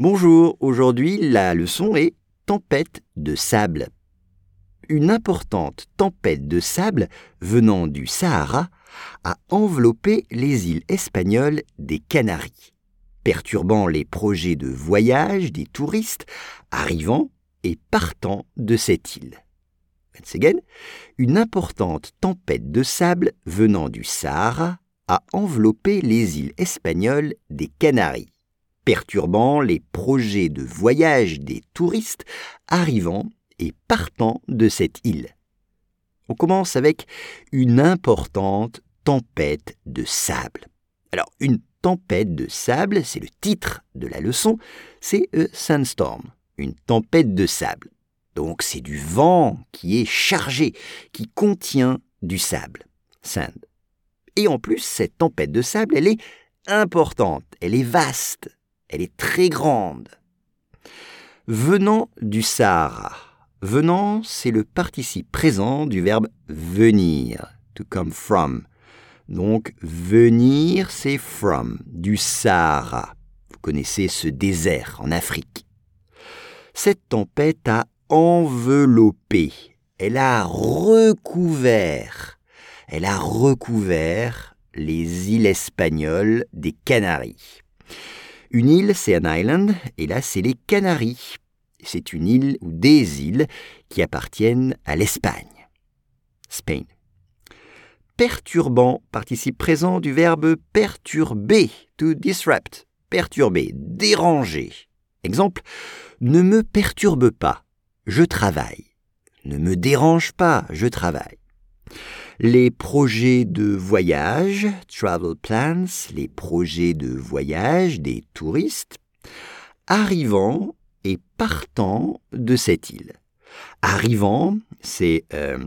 Bonjour, aujourd'hui la leçon est tempête de sable. Une importante tempête de sable venant du Sahara a enveloppé les îles espagnoles des Canaries, perturbant les projets de voyage des touristes arrivant et partant de cette île. Une importante tempête de sable venant du Sahara a enveloppé les îles espagnoles des Canaries, perturbant les projets de voyage des touristes arrivant et partant de cette île. On commence avec une importante tempête de sable. Alors, une tempête de sable, c'est le titre de la leçon, c'est a sandstorm, une tempête de sable. Donc, c'est du vent qui est chargé, qui contient du sable, sand. Et en plus, cette tempête de sable, elle est importante, elle est vaste, elle est très grande. Venant du Sahara. Venant, c'est le participe présent du verbe venir, to come from. Donc venir, c'est from, du Sahara. Vous connaissez ce désert en Afrique. Cette tempête a enveloppé, elle a recouvert elle a recouvert les îles espagnoles des Canaries. Une île, c'est un island, et là, c'est les Canaries. C'est une île ou des îles qui appartiennent à l'Espagne. Spain. Perturbant, participe présent du verbe perturber, to disrupt, perturber, déranger. Exemple, ne me perturbe pas, je travaille. Ne me dérange pas, je travaille les projets de voyage, travel plans, les projets de voyage des touristes, arrivant et partant de cette île. Arrivant, c'est euh,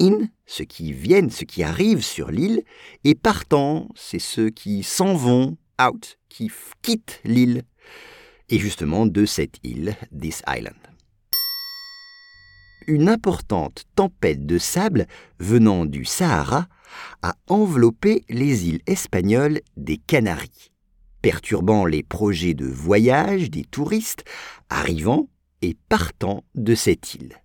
in, ceux qui viennent, ceux qui arrivent sur l'île, et partant, c'est ceux qui s'en vont, out, qui quittent l'île, et justement de cette île, this island une importante tempête de sable venant du Sahara a enveloppé les îles espagnoles des Canaries, perturbant les projets de voyage des touristes arrivant et partant de cette île.